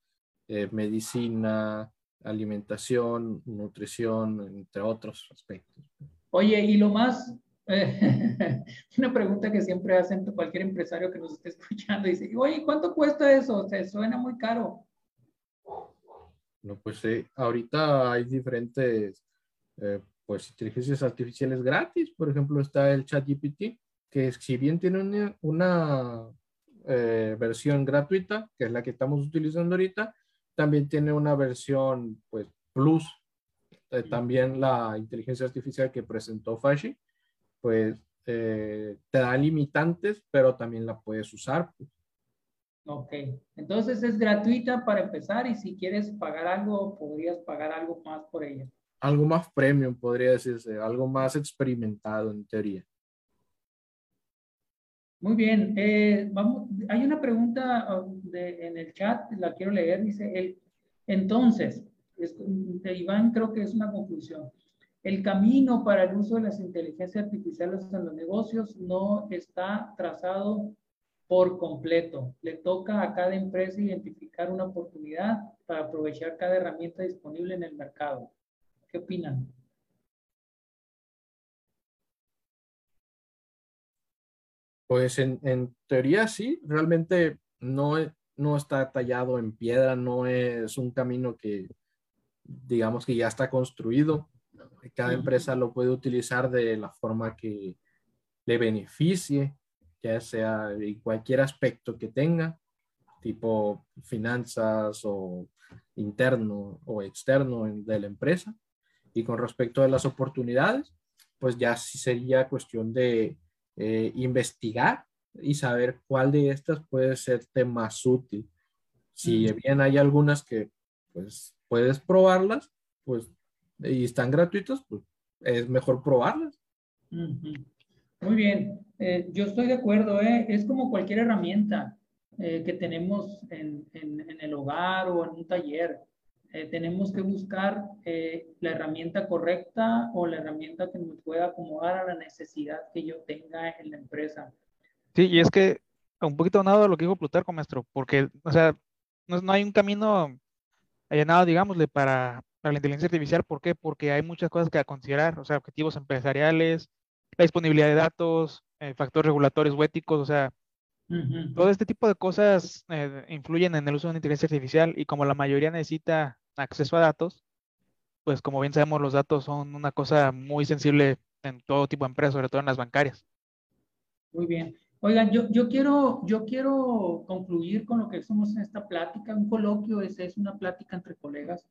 eh, medicina, alimentación, nutrición, entre otros aspectos. Oye, y lo más, eh, una pregunta que siempre hacen cualquier empresario que nos esté escuchando, dice, oye, ¿cuánto cuesta eso? Se suena muy caro. No, pues sí, ahorita hay diferentes eh, pues inteligencias artificiales gratis. Por ejemplo, está el ChatGPT, que si bien tiene una, eh, versión gratuita, que es la que estamos utilizando ahorita, también tiene una versión pues plus. Eh, también la inteligencia artificial que presentó Fashi, pues te da limitantes, pero también la puedes usar. Pues. Ok, entonces es gratuita para empezar y si quieres pagar algo, podrías pagar algo más por ella. Algo más premium, podría decirse, algo más experimentado en teoría. Muy bien, eh, vamos, hay una pregunta um, de, en el chat, la quiero leer, dice, el, entonces, de Iván creo que es una conclusión. El camino para el uso de las inteligencias artificiales en los negocios no está trazado por completo. Le toca a cada empresa identificar una oportunidad para aprovechar cada herramienta disponible en el mercado. ¿Qué opinan? Pues en, teoría sí, realmente no, no está tallado en piedra, no es un camino que digamos que ya está construido. Cada empresa lo puede utilizar de la forma que le beneficie ya sea en cualquier aspecto que tenga, tipo finanzas o interno o externo de la empresa. Y con respecto a las oportunidades, pues ya sí sería cuestión de eh, investigar y saber cuál de estas puede serte más útil. Si bien hay algunas que pues puedes probarlas, pues y están gratuitas, pues es mejor probarlas. Muy bien, eh, yo estoy de acuerdo, ¿eh? es como cualquier herramienta eh, que tenemos en, en, el hogar o en un taller. Tenemos que buscar la herramienta correcta o la herramienta que nos pueda acomodar a la necesidad que yo tenga en la empresa. Sí, y es que un poquito nada lo que dijo Plutarco, maestro, porque, o sea, no, no hay un camino allanado, digámosle, para, para la inteligencia artificial. ¿Por qué? Porque hay muchas cosas que considerar, o sea, objetivos empresariales, la disponibilidad de datos, eh, factores regulatorios o éticos, o sea, todo este tipo de cosas eh, influyen en el uso de la inteligencia artificial y como la mayoría necesita acceso a datos, pues como bien sabemos los datos son una cosa muy sensible en todo tipo de empresas, sobre todo en las bancarias. Muy bien. Oigan, yo, yo, quiero, yo quiero concluir con lo que somos en esta plática. Un coloquio es, es una plática entre colegas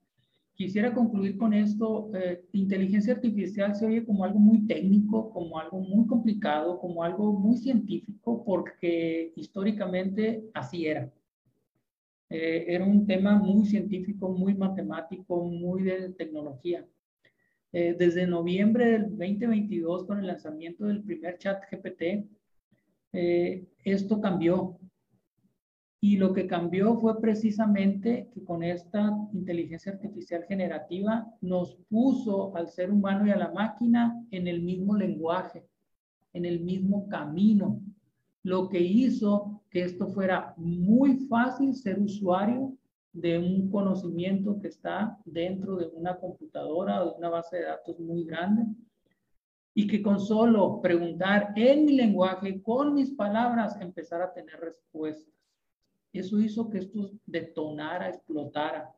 Quisiera concluir con esto. Eh, inteligencia artificial se oye como algo muy técnico, como algo muy complicado, como algo muy científico, porque históricamente así era. Eh, era un tema muy científico, muy matemático, muy de tecnología. Eh, desde noviembre del 2022, con el lanzamiento del primer chat GPT, esto cambió. Y lo que cambió fue precisamente que con esta inteligencia artificial generativa nos puso al ser humano y a la máquina en el mismo lenguaje, en el mismo camino, lo que hizo que esto fuera muy fácil ser usuario de un conocimiento que está dentro de una computadora o de una base de datos muy grande y que con solo preguntar en mi lenguaje, con mis palabras, empezar a tener respuestas. Eso hizo que esto detonara, explotara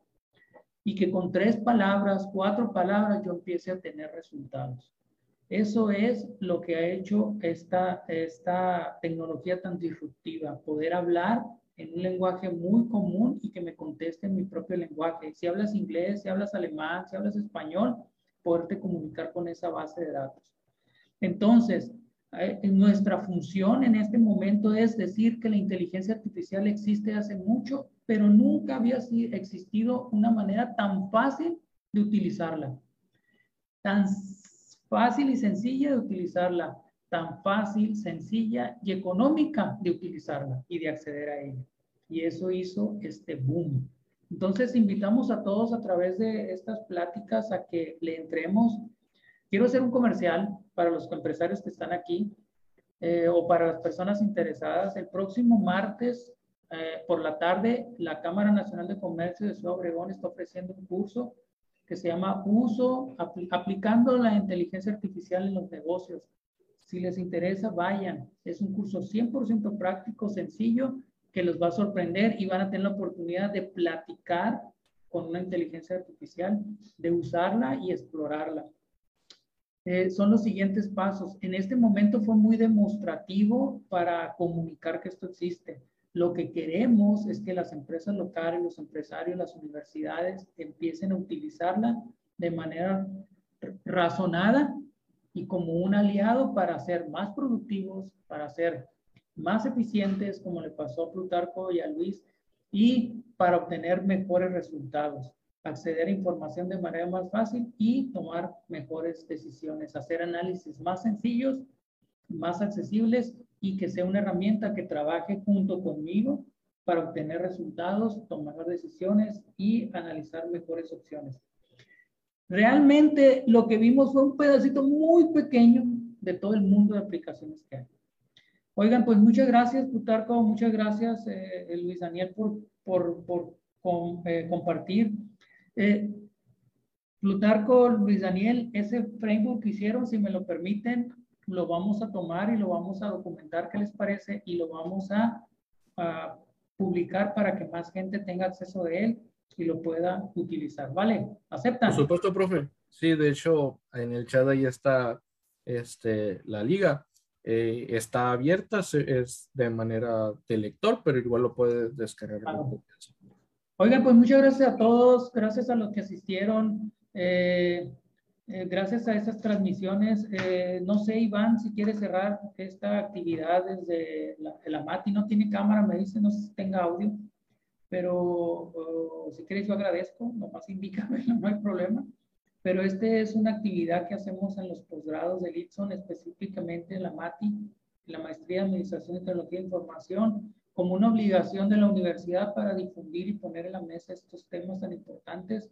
y que con tres palabras, cuatro palabras yo empiece a tener resultados. Eso es lo que ha hecho esta, esta tecnología tan disruptiva, poder hablar en un lenguaje muy común y que me conteste en mi propio lenguaje. Si hablas inglés, si hablas alemán, si hablas español, poderte comunicar con esa base de datos. Entonces, eh, nuestra función en este momento es decir que la inteligencia artificial existe hace mucho, pero nunca había existido una manera tan fácil de utilizarla. Tan fácil y sencilla de utilizarla. Tan fácil, sencilla y económica de utilizarla y de acceder a ella. Y eso hizo este boom. Entonces invitamos a todos a través de estas pláticas a que le entremos Quiero hacer un comercial para los empresarios que están aquí eh, o para las personas interesadas. El próximo martes eh, por la tarde, la Cámara Nacional de Comercio de Ciudad Obregón está ofreciendo un curso que se llama Uso, aplicando la inteligencia artificial en los negocios. Si les interesa, vayan. Es un curso 100% práctico, sencillo, que los va a sorprender y van a tener la oportunidad de platicar con una inteligencia artificial, de usarla y explorarla. Eh, son los siguientes pasos. En este momento fue muy demostrativo para comunicar que esto existe. Lo que queremos es que las empresas locales, los empresarios, las universidades empiecen a utilizarla de manera razonada y como un aliado para ser más productivos, para ser más eficientes, como le pasó a Plutarco y a Luis, y para obtener mejores resultados, acceder a información de manera más fácil y tomar mejores decisiones, hacer análisis más sencillos, más accesibles y que sea una herramienta que trabaje junto conmigo para obtener resultados, tomar decisiones y analizar mejores opciones. Realmente lo que vimos fue un pedacito muy pequeño de todo el mundo de aplicaciones que hay. Oigan, pues muchas gracias, Plutarco, muchas gracias, eh, Luis Daniel, por, por, por eh, compartir. Eh, Plutarco, Luis Daniel, ese framework que hicieron, si me lo permiten, lo vamos a tomar y lo vamos a documentar, ¿qué les parece? Y lo vamos a, publicar para que más gente tenga acceso de él y lo pueda utilizar. ¿Vale? ¿Aceptan? Por supuesto, profe. Sí, de hecho, en el chat ahí está este, la liga. Eh, está abierta, es de manera de lector, pero igual lo puedes descargar. Oigan, pues muchas gracias a todos, gracias a los que asistieron. Eh, eh, gracias a esas transmisiones, eh, no sé, Iván, si quiere cerrar esta actividad desde la, MATI, no tiene cámara, me dice, no sé si tenga audio, pero oh, si quieres yo agradezco, nomás indícame, no hay problema. Pero esta es una actividad que hacemos en los posgrados de Litson, específicamente en la MATI, la Maestría de Administración y Tecnología de Información, como una obligación de la universidad para difundir y poner en la mesa estos temas tan importantes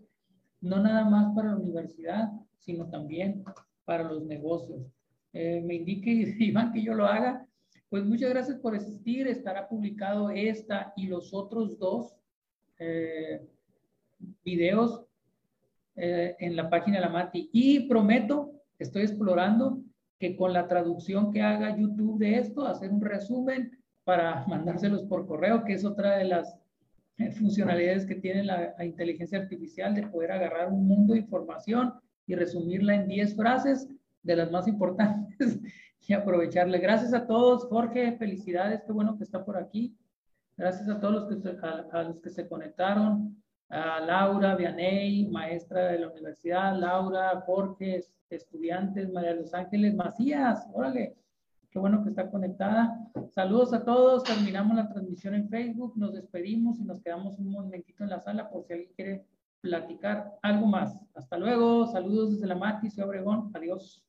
no nada más para la universidad, sino también para los negocios. Eh, me indique, Iván, que yo lo haga. Pues muchas gracias por asistir. Estará publicado esta y los otros dos eh, videos eh, en la página de la Mati. Y prometo, estoy explorando que con la traducción que haga YouTube de esto, hacer un resumen para mandárselos por correo, que es otra de las funcionalidades que tiene la, inteligencia artificial de poder agarrar un mundo de información y resumirla en 10 frases de las más importantes y aprovecharle. Gracias a todos, Jorge, felicidades, qué bueno que está por aquí. Gracias a todos los que se, a, los que se conectaron, a Laura, Vianey, maestra de la universidad, Laura, Jorge, estudiantes, María de los Ángeles, Macías, órale, Qué bueno que está conectada. Saludos a todos. Terminamos la transmisión en Facebook. Nos despedimos y nos quedamos un momentito en la sala por si alguien quiere platicar algo más. Hasta luego. Saludos desde la Matis y Obregón. Adiós.